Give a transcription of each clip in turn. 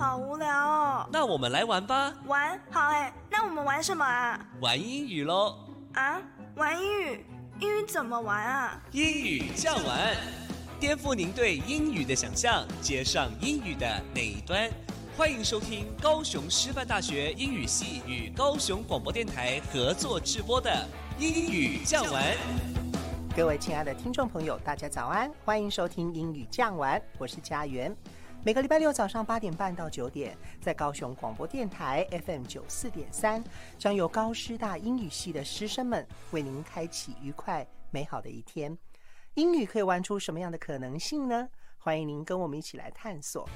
好无聊哦。那我们来玩吧。玩好哎，那我们玩什么啊？玩英语喽。啊，玩英语？英语怎么玩啊？英语酱玩，颠覆您对英语的想象，接上英语的那一端。欢迎收听高雄师范大学英语系与高雄广播电台合作直播的英语降玩。各位亲爱的听众朋友，大家早安，欢迎收听英语降玩，我是家园。每个礼拜六早上八点半到九点，在高雄广播电台 FM 九四点三，将由高师大英语系的师生们为您开启愉快美好的一天。英语可以玩出什么样的可能性呢？欢迎您跟我们一起来探索。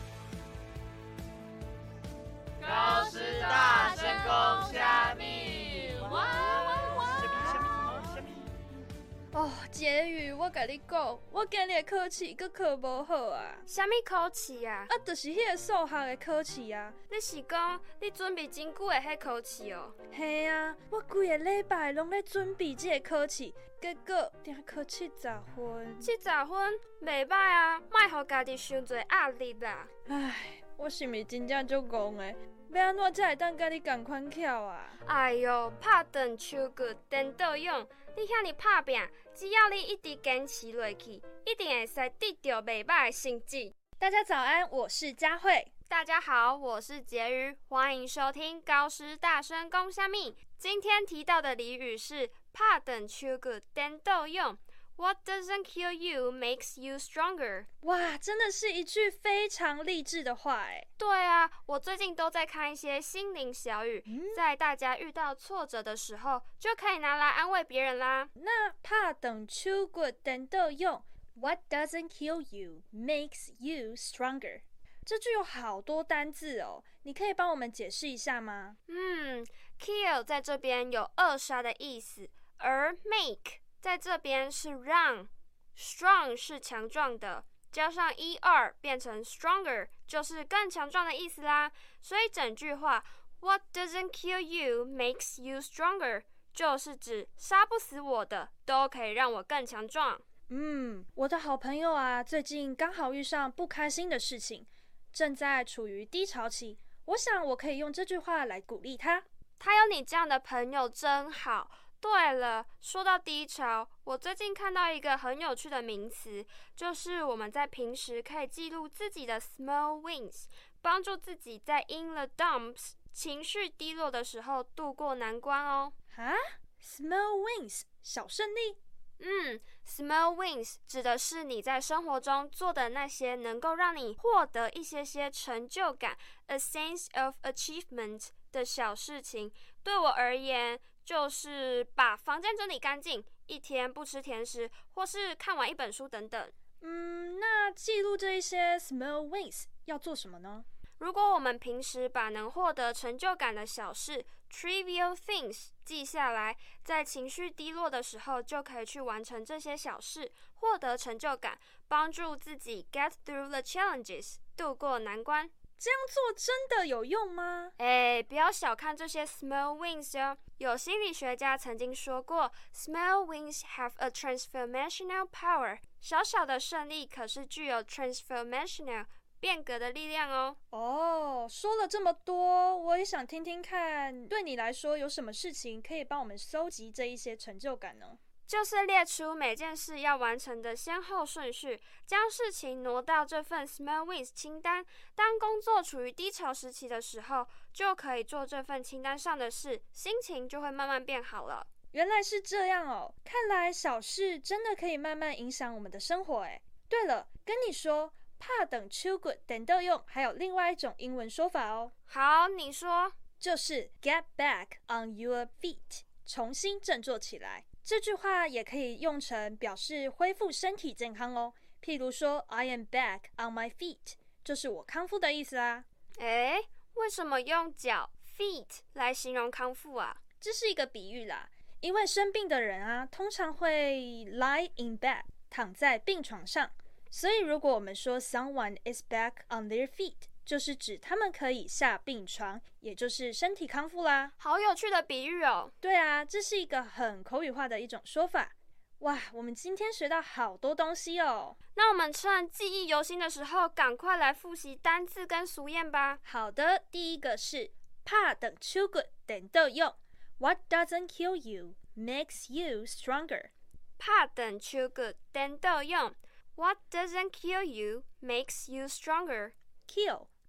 哦，杰宇，我甲你讲，我今日考试阁考无好啊。虾米考试啊？啊，就是迄个数学的考试啊。你是讲你准备真久的迄考试哦？嘿啊，我规个礼拜拢咧准备即个考试，结果定考七十分。七十分，袂歹啊，莫互家己伤侪压力啦。唉，我是毋是真正足戆的？要安怎才会当甲你共款巧啊？哎哟，拍断手骨颠倒用，你遐尼拍拼，只要你一直坚持落去，一定会使得到袂歹的成绩。大家早安，我是佳慧。大家好，我是婕妤，欢迎收听高师大声公虾米。今天提到的俚语是拍断手骨颠倒用。What doesn't kill you makes you stronger。哇，真的是一句非常励志的话哎。对啊，我最近都在看一些心灵小语，在大家遇到挫折的时候，就可以拿来安慰别人啦。那怕等秋过等到用，What doesn't kill you makes you stronger。这句有好多单字哦，你可以帮我们解释一下吗？嗯，kill 在这边有扼杀的意思，而 make。在这边是让，strong 是强壮的，加上 er 变成 stronger 就是更强壮的意思啦。所以整句话 What doesn't kill you makes you stronger 就是指杀不死我的都可以让我更强壮。嗯，我的好朋友啊，最近刚好遇上不开心的事情，正在处于低潮期。我想我可以用这句话来鼓励他。他有你这样的朋友真好。对了，说到低潮，我最近看到一个很有趣的名词，就是我们在平时可以记录自己的 small wins，帮助自己在 in the dumps 情绪低落的时候度过难关哦。啊，small wins 小胜利？嗯，small wins 指的是你在生活中做的那些能够让你获得一些些成就感，a sense of achievement 的小事情。对我而言。就是把房间整理干净，一天不吃甜食，或是看完一本书等等。嗯，那记录这一些 small wins 要做什么呢？如果我们平时把能获得成就感的小事 trivial things 记下来，在情绪低落的时候，就可以去完成这些小事，获得成就感，帮助自己 get through the challenges 度过难关。这样做真的有用吗？哎，不要小看这些 small wins 哟。有心理学家曾经说过，small wins have a transformational power。小小的胜利可是具有 transformational 变革的力量哦。哦，说了这么多，我也想听听看，对你来说有什么事情可以帮我们收集这一些成就感呢？就是列出每件事要完成的先后顺序，将事情挪到这份 small wins 清单。当工作处于低潮时期的时候，就可以做这份清单上的事，心情就会慢慢变好了。原来是这样哦，看来小事真的可以慢慢影响我们的生活。诶，对了，跟你说，怕等 too good 等到用，还有另外一种英文说法哦。好，你说，就是 get back on your feet，重新振作起来。这句话也可以用成表示恢复身体健康哦。譬如说，I am back on my feet，就是我康复的意思啊。诶，为什么用脚 feet 来形容康复啊？这是一个比喻啦。因为生病的人啊，通常会 lie in bed，躺在病床上。所以如果我们说 someone is back on their feet。就是指他们可以下病床，也就是身体康复啦。好有趣的比喻哦！对啊，这是一个很口语化的一种说法。哇，我们今天学到好多东西哦。那我们趁记忆犹新的时候，赶快来复习单字跟俗谚吧。好的，第一个是怕等出骨等到用，What doesn't kill you makes you stronger。怕等出骨等到用，What doesn't kill you makes you stronger。Kill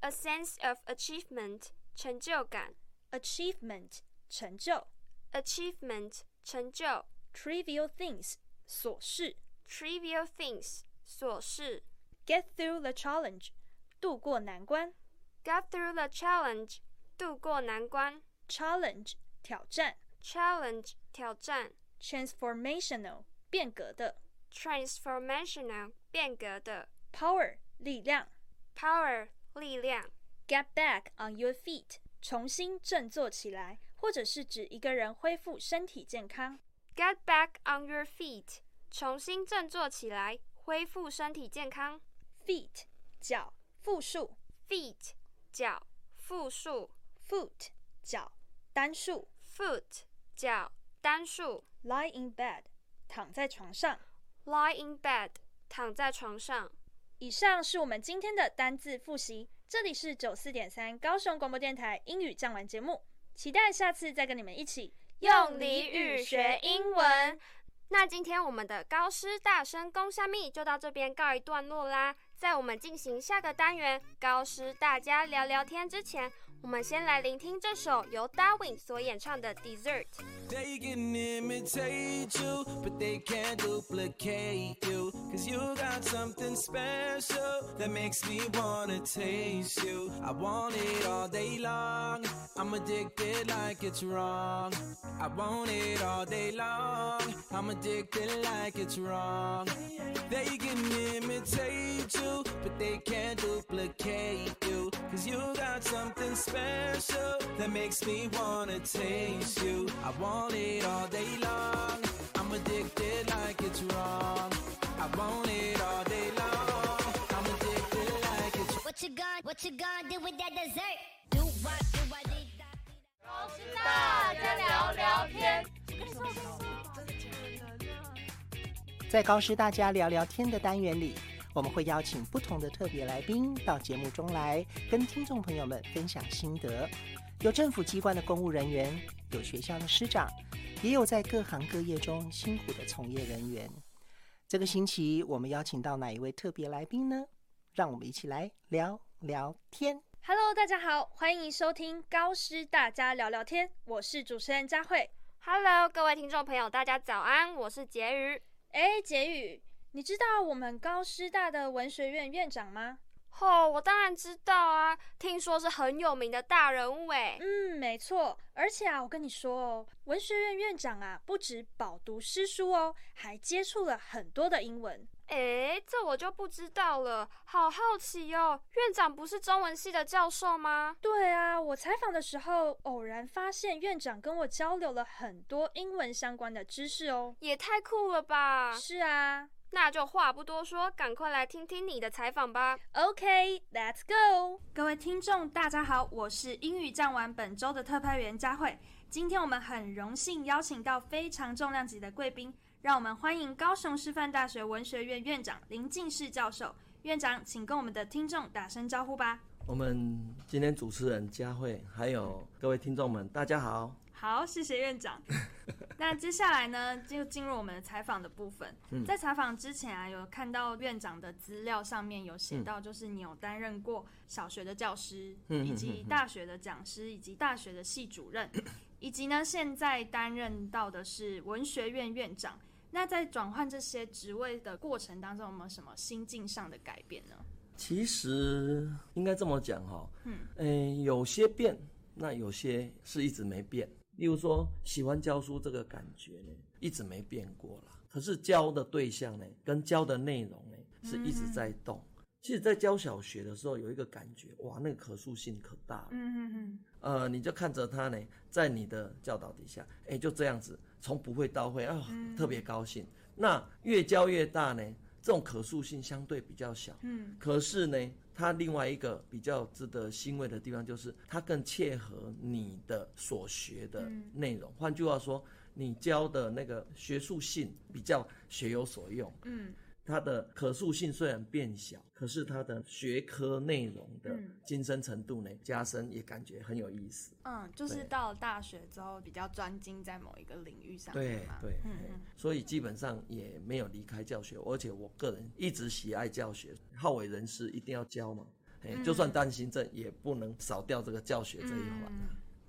，A sense of achievement 成就感，Achievement 成就，Achievement 成就，Trivial things 琐事，Trivial things 琐事，Get through the challenge 度过难关，Get through the challenge 度过难关，Challenge 挑战，Challenge 挑战，Transformational 变革的，Transformational 变革的，Power 力量，Power 力量，Get back on your feet 重新振作起来，或者是指一个人恢复身体健康。，Get back on your feet 重新振作起来，恢复身体健康 Feet 脚复数，Feet 脚复数，Foot 脚单数，Foot 脚单数，Lie in bed 躺在床上。，Lie in bed 躺在床上。以上是我们今天的单字复习，这里是九四点三高雄广播电台英语讲完节目，期待下次再跟你们一起用俚语学英文。那今天我们的高师大声公虾米就到这边告一段落啦。在我们进行下个单元高师大家聊聊天之前，我们先来聆听这首由 Darwin 所演唱的《Dessert》。 They can imitate you, but they can't duplicate you. Cause you got something special that makes me wanna taste you. I want it all day long. I'm addicted like it's wrong. I want it all day long. I'm addicted like it's wrong. They can imitate you, but they can't duplicate you. Cause you got something special that makes me wanna taste you. I want it all day long. I'm addicted like it's wrong. I want it all day long. I'm addicted like it's What you gonna, what you gonna do with that dessert? Do what, do what, do that. 高师大家聊聊天。在高师大家聊聊天的单元里，我们会邀请不同的特别来宾到节目中来，跟听众朋友们分享心得。有政府机关的公务人员，有学校的师长，也有在各行各业中辛苦的从业人员。这个星期我们邀请到哪一位特别来宾呢？让我们一起来聊聊天。Hello，大家好，欢迎收听高师大家聊聊天，我是主持人佳慧。Hello，各位听众朋友，大家早安，我是婕妤。哎，杰宇，你知道我们高师大的文学院院长吗？哦，我当然知道啊，听说是很有名的大人物哎。嗯，没错。而且啊，我跟你说哦，文学院院长啊，不止饱读诗书哦，还接触了很多的英文。诶，这我就不知道了，好好奇哦。院长不是中文系的教授吗？对啊，我采访的时候偶然发现院长跟我交流了很多英文相关的知识哦。也太酷了吧！是啊那就话不多说，赶快来听听你的采访吧。，OK，Let's、go。各位听众，大家好，我是英语酱玩本周的特派员佳慧。今天我们很荣幸邀请到非常重量级的贵宾，让我们欢迎高雄师范大学文学院院长林进士教授。院长，请跟我们的听众打声招呼吧。我们今天主持人佳慧，还有各位听众们，大家好。好，谢谢院长。那接下来呢，就进入我们的采访的部分。嗯在采访之前啊，有看到院长的资料上面有写到，就是你有担任过小学的教师，嗯以及大学的讲师，以及大学的系主任，以及呢，现在担任到的是文学院院长。那在转换这些职位的过程当中，有没有什么心境上的改变呢？其实应该这么讲哈，嗯，诶、有些变，那有些是一直没变。例如说，喜欢教书这个感觉呢，一直没变过啦。可是教的对象呢，跟教的内容呢，是一直在动。其实，在教小学的时候，有一个感觉，哇，那个可塑性可大了。嗯嗯嗯，呃，你就看着他呢，在你的教导底下，哎，就这样子，从不会到会啊，特别高兴。那越教越大呢，这种可塑性相对比较小。嗯，可是呢，它另外一个比较值得欣慰的地方，就是它更切合你的所学的内容。换句话说，你教的那个学术性比较学有所用。嗯。它的可塑性虽然变小，可是它的学科内容的精深程度呢加深，也感觉很有意思。嗯，就是到了大学之后比较专精在某一个领域上。对对，嗯嗯，所以基本上也没有离开教学，而且我个人一直喜爱教学，好为人师一定要教嘛，哎，就算担心症也不能少掉这个教学这一环。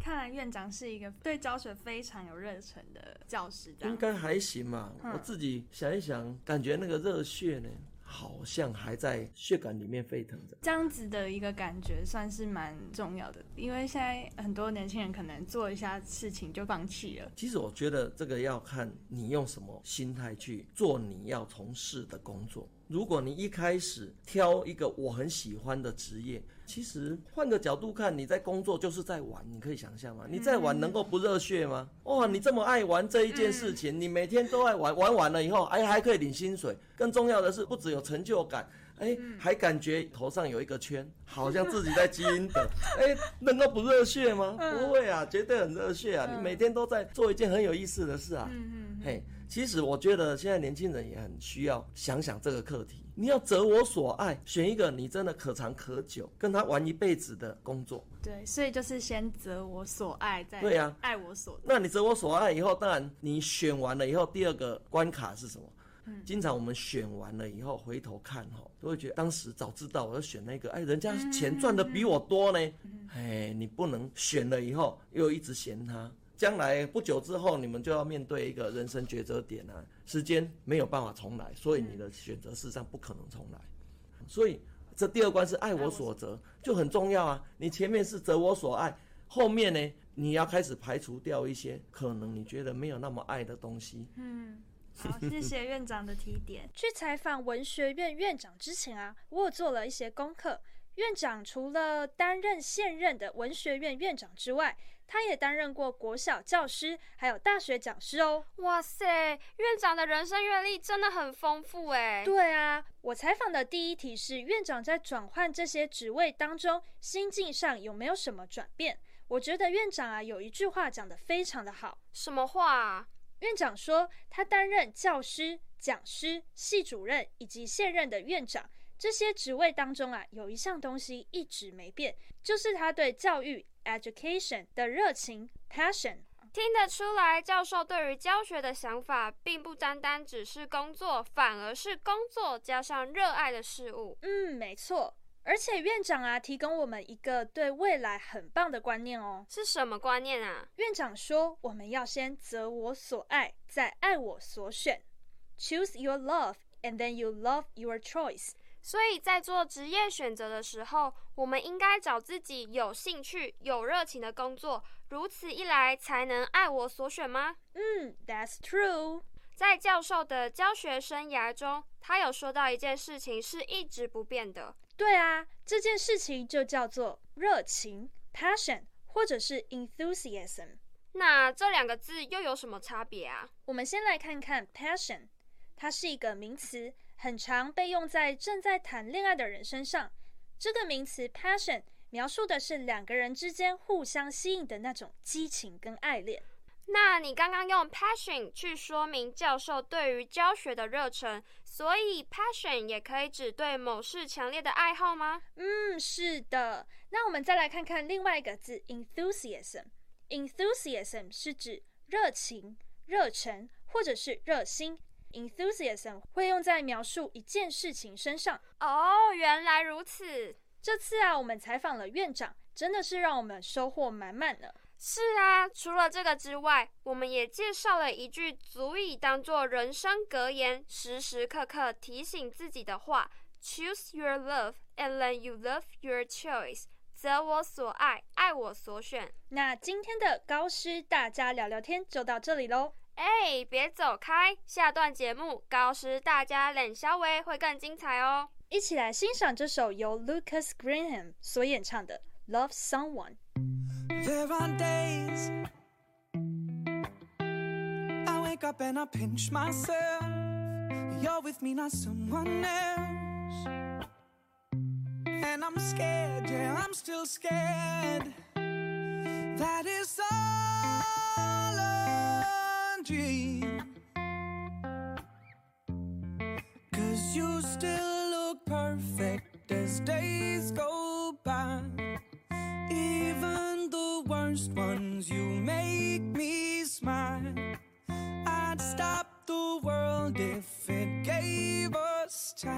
看来院长是一个对教学非常有热忱的教师，应该还行嘛。我自己想一想，感觉那个热血呢，好像还在血管里面沸腾着。这样子的一个感觉算是蛮重要的，因为现在很多年轻人可能做一下事情就放弃了。其实我觉得这个要看你用什么心态去做你要从事的工作。如果你一开始挑一个我很喜欢的职业，其实换个角度看，你在工作就是在玩，你可以想象吗？你在玩能够不热血吗？哇，你这么爱玩这一件事情，你每天都爱玩，玩完了以后，哎，还可以领薪水。更重要的是，不只有成就感，哎，还感觉头上有一个圈，好像自己在积阴德。哎，能够不热血吗？不会啊，绝对很热血啊！你每天都在做一件很有意思的事啊。嗯嗯，嘿。其实我觉得现在年轻人也很需要想想这个课题。你要择我所爱，选一个你真的可长可久，跟他玩一辈子的工作。对，所以就是先择我所爱，再对呀，爱我所。那你择我所爱以后，当然你选完了以后，第二个关卡是什么？嗯，经常我们选完了以后回头看哈，都会觉得当时早知道我要选那个，哎，人家钱赚的比我多呢。哎，你不能选了以后又一直嫌他。将来不久之后，你们就要面对一个人生抉择点啊，时间没有办法重来，所以你的选择事实上不可能重来。所以这第二关是爱我所择，就很重要啊。你前面是择我所爱，后面呢，你要开始排除掉一些可能你觉得没有那么爱的东西。嗯，好，谢谢院长的提点。去采访文学院院长之前啊，我有做了一些功课。院长除了担任现任的文学院院长之外，他也担任过国小教师，还有大学讲师哦。哇塞，院长的人生阅历真的很丰富哎。对啊，我采访的第一题是院长在转换这些职位当中，心境上有没有什么转变？我觉得院长啊有一句话讲得非常的好。什么话？啊院长说他担任教师、讲师、系主任以及现任的院长。这些职位当中啊，有一项东西一直没变，就是他对教育 （education） 的热情 （passion）。听得出来，教授对于教学的想法，并不单单只是工作，反而是工作加上热爱的事物。嗯，没错。而且院长啊，提供我们一个对未来很棒的观念哦。是什么观念啊？院长说，我们要先择我所爱，再爱我所选。Choose your love, and then you love your choice. 所以在做职业选择的时候，我们应该找自己有兴趣、有热情的工作，如此一来才能爱我所选吗？嗯，That's true。在教授的教学生涯中，他有说到一件事情是一直不变的。对啊，这件事情就叫做热情 （passion） 或者是 enthusiasm。那这两个字又有什么差别啊？我们先来看看 passion，它是一个名词。很常被用在正在谈恋爱的人身上。这个名词 passion 描述的是两个人之间互相吸引的那种激情跟爱恋。那你刚刚用 passion 去说明教授对于教学的热忱，所以 passion 也可以指对某事强烈的爱好吗？嗯，是的。那我们再来看看另外一个字 enthusiasm。enthusiasm 是指热情、热忱或者是热心。Enthusiasm 会用在描述一件事情身上。哦，原来如此。这次啊，我们采访了院长，真的是让我们收获满满呢。是啊，除了这个之外，我们也介绍了一句足以当做人生格言，时时刻刻提醒自己的话：Choose your love, and then you love your choice。择我所爱，爱我所选。那今天的高师大家聊聊天就到这里喽。哎，别走开，下段节目高师大家冷肖维会更精彩哦。一起来欣赏这首由 Lucas Graham 所演唱的《Love Someone》。There are days I wake up and I pinch myself. You're with me, not someone else. And I'm scared, yeah, I'm still scared. That is all dream. Cause you still look perfect as days go by. Even the worst ones, you make me smile. I'd stop the world if it gave us time.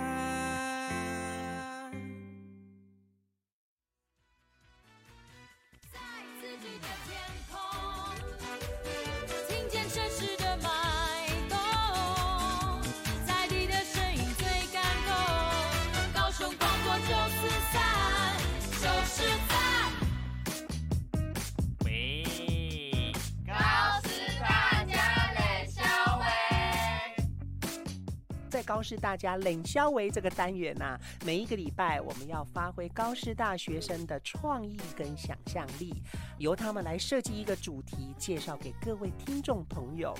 在高师大家冷消维这个单元呐、每一个礼拜我们要发挥高师大学生的创意跟想象力，由他们来设计一个主题，介绍给各位听众朋友。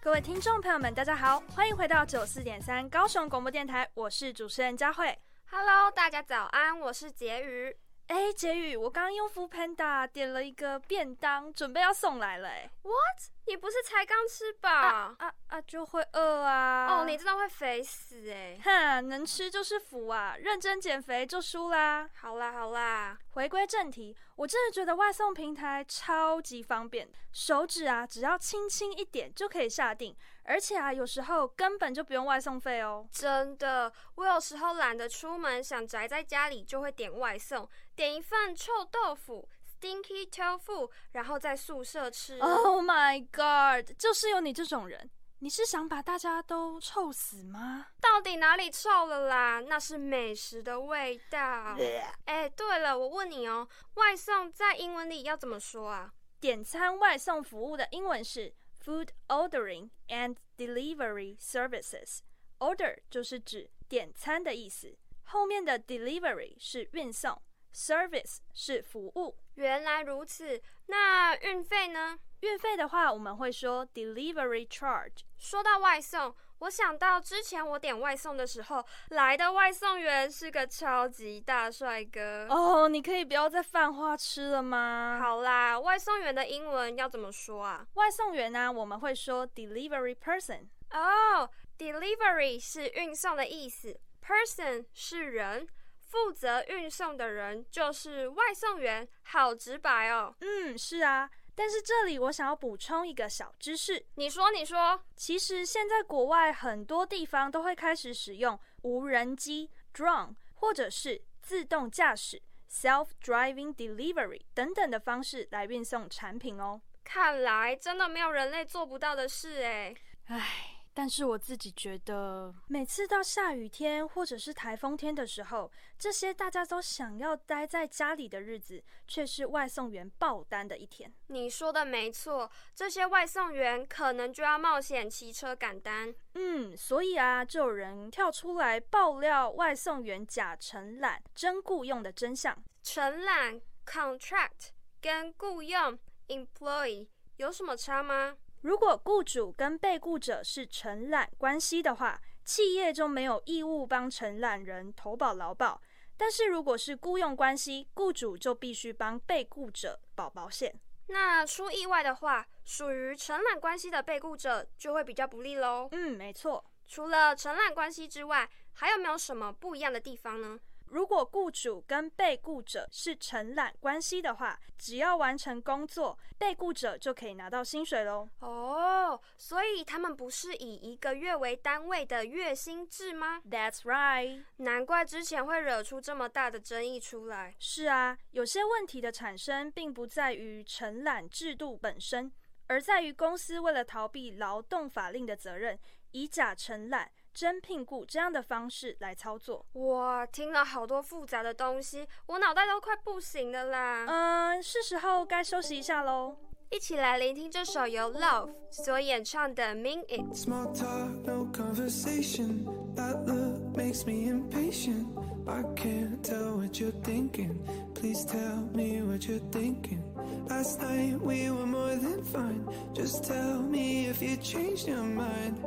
各位听众朋友们，大家好，欢迎回到九四点三高雄广播电台，我是主持人佳慧。Hello，大家早安，我是婕妤。哎，杰宇，我刚刚用 Food Panda 点了一个便当，准备要送来了。哎，What？你不是才刚吃饱？啊啊啊，就会饿啊。哦，你真的会肥死哎！哼，能吃就是福啊，认真减肥就输啦。好啦好啦，回归正题，我真的觉得外送平台超级方便，手指啊只要轻轻一点就可以下定，而且啊有时候根本就不用外送费哦。真的，我有时候懒得出门，想宅在家里，就会点外送，点一份臭豆腐 （stinky tofu），然后在宿舍吃。Oh my god！就是有你这种人，你是想把大家都臭死吗？到底哪里臭了啦？那是美食的味道。哎，对了，我问你哦，外送在英文里要怎么说啊？点餐外送服务的英文是 food ordering and delivery services。Order 就是指点餐的意思，后面的 delivery 是运送，service 是服务。原来如此，那运费呢？运费的话，我们会说 delivery charge。说到外送，我想到之前我点外送的时候，来的外送员是个超级大帅哥。哦，你可以不要再犯花痴了吗？好啦，外送员的英文要怎么说啊？外送员呢，我们会说 delivery person。哦、d e l i v e r y 是运送的意思，person 是人，负责运送的人就是外送员，好直白哦。嗯，是啊。但是这里我想要补充一个小知识，你说，你说，其实现在国外很多地方都会开始使用无人机 drone 或者是自动驾驶 self-driving delivery 等等的方式来运送产品哦。看来真的没有人类做不到的事哎。唉。但是我自己觉得，每次到下雨天或者是台风天的时候，这些大家都想要待在家里的日子，却是外送员爆单的一天。你说的没错，这些外送员可能就要冒险骑车赶单。嗯，所以啊，就有人跳出来爆料外送员假承揽、真雇佣的真相。承揽 （contract） 跟雇佣 （employee） 有什么差吗？如果雇主跟被雇者是承揽关系的话，企业就没有义务帮承揽人投保劳保；但是如果是雇佣关系，雇主就必须帮被雇者保保险。那出意外的话，属于承揽关系的被雇者就会比较不利喽。嗯，没错。除了承揽关系之外，还有没有什么不一样的地方呢？如果雇主跟被雇者是承揽关系的话，只要完成工作，被雇者就可以拿到薪水喽。哦，所以他们不是以一个月为单位的月薪制吗？That's right。难怪之前会惹出这么大的争议出来。是啊，有些问题的产生并不在于承揽制度本身，而在于公司为了逃避劳动法令的责任，以假承揽。真聘雇这样的方式来操作，哇，听了好多复杂的东西，我脑袋都快不行了啦。嗯，是时候该休息一下喽。一起来聆听这首由 Love 所演唱的《Mean It》。Small talk, no conversation. That look makes me impatient. I can't tell what you're thinking. Please tell me what you're thinking. Last night we were more than fine. Just tell me if you changed your mind.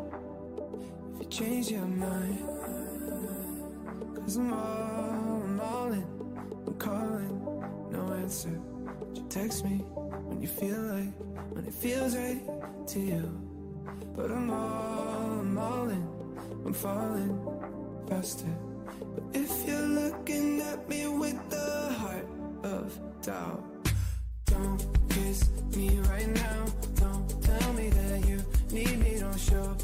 You your mind. Cause I'm all, I'm all in. I'm calling, no answer. But you text me when you feel like, when it feels right to you. But I'm all, I'm all in. I'm falling faster. But if you're looking at me with the heart of doubt, don't kiss me right now. Don't tell me that you need me. Don't show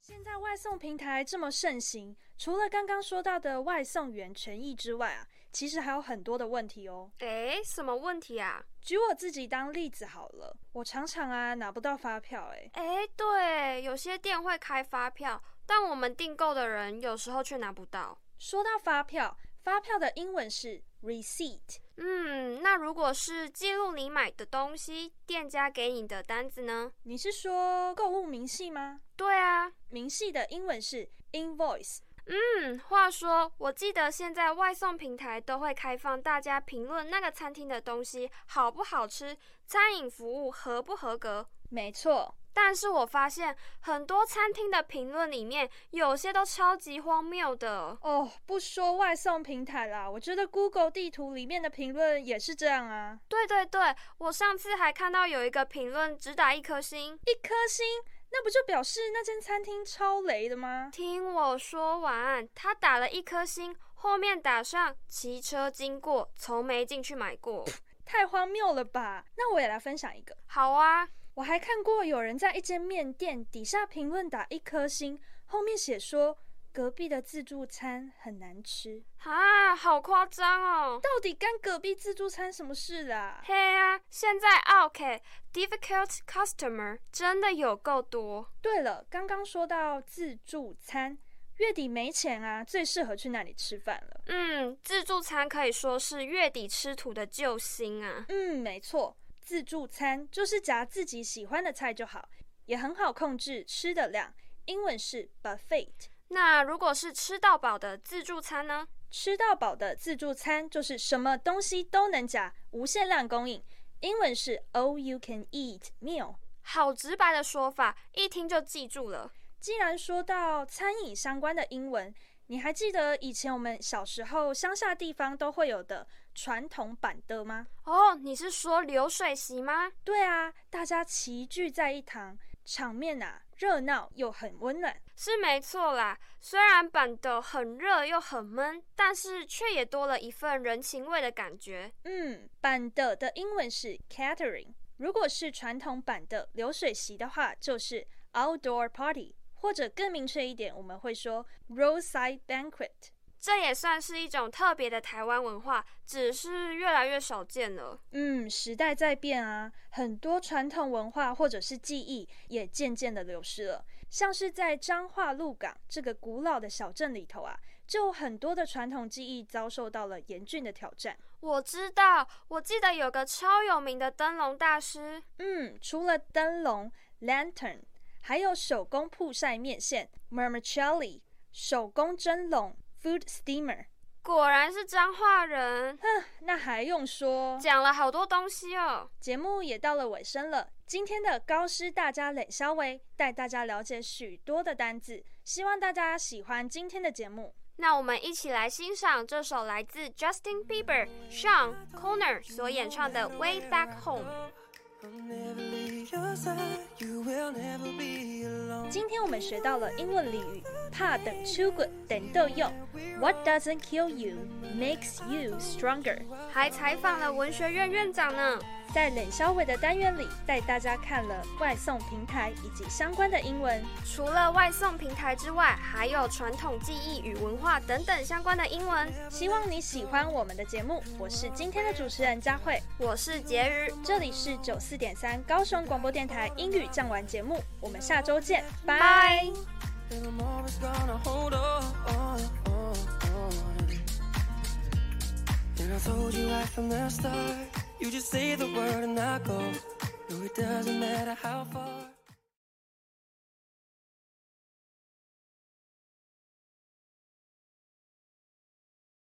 现在外送平台这么盛行，除了刚刚说到的外送员权益之外啊，其实还有很多的问题哦。诶，什么问题啊？举我自己当例子好了，我常常啊拿不到发票，诶，诶，对，有些店会开发票，但我们订购的人有时候却拿不到。说到发票，发票的英文是 receipt。嗯，那如果是记录你买的东西，店家给你的单子呢？你是说购物明细吗？对啊，明细的英文是 invoice。嗯，话说，我记得现在外送平台都会开放大家评论那个餐厅的东西好不好吃，餐饮服务合不合格。没错，但是我发现很多餐厅的评论里面，有些都超级荒谬的。哦，不说外送平台啦，我觉得 Google 地图里面的评论也是这样啊。对对对，我上次还看到有一个评论只打一颗星，一颗星，那不就表示那间餐厅超雷的吗？听我说完，他打了一颗星，后面打上骑车经过，从没进去买过。太荒谬了吧！那我也来分享一个。好啊，我还看过有人在一间面店底下评论打一颗星，后面写说隔壁的自助餐很难吃。啊，好夸张哦！到底干隔壁自助餐什么事啊？嘿啊，现在 OK difficult customer 真的有够多。对了，刚刚说到自助餐，月底没钱啊，最适合去那里吃饭了。嗯，自助餐可以说是月底吃土的救星啊。嗯，没错，自助餐就是夹自己喜欢的菜就好，也很好控制吃的量。英文是 buffet。那如果是吃到饱的自助餐呢？吃到饱的自助餐就是什么东西都能夹，无限量供应。英文是 all you can eat meal。好直白的说法，一听就记住了。既然说到餐饮相关的英文，你还记得以前我们小时候乡下地方都会有的传统板的吗？哦，你是说流水席吗？对啊，大家齐聚在一堂，场面啊热闹又很温暖。是没错啦，虽然板的很热又很闷，但是却也多了一份人情味的感觉。嗯，板的的英文是 catering，如果是传统版的流水席的话，就是 outdoor party，或者更明确一点，我们会说 roadside banquet。这也算是一种特别的台湾文化，只是越来越少见了。嗯，时代在变啊，很多传统文化或者是记忆也渐渐的流失了。像是在彰化鹿港这个古老的小镇里头啊，就很多的传统技艺遭受到了严峻的挑战。我知道，我记得有个超有名的灯笼大师。嗯，除了灯笼 （lantern），还有手工曝晒面线 m e r m i c e l l i、手工蒸笼 （food steamer）。果然是彰化人，哼，那还用说？讲了好多东西哦。节目也到了尾声了，今天的高师大家冷肖维带大家了解许多的单字，希望大家喜欢今天的节目。那我们一起来欣赏这首来自 Justin Bieber、Sean Conner 所演唱的《Way Back Home》。I'll never leave your side. You will never be alone. 今天我们学到了英文俚语“怕等出滚等豆用 ”，What doesn't kill you makes you stronger。还采访了文学院院长呢。在冷肖伟的单元里，带大家看了外送平台以及相关的英文。除了外送平台之外，还有传统技艺与文化等等相关的英文。希望你喜欢我们的节目，我是今天的主持人佳慧，我是婕妤，这里是九四点三高雄广播电台英语讲完节目，我们下周见，拜。拜。And I'm always gonna hold on. And I told you right from the start. You just say the word and I go. No, it doesn't matter how far.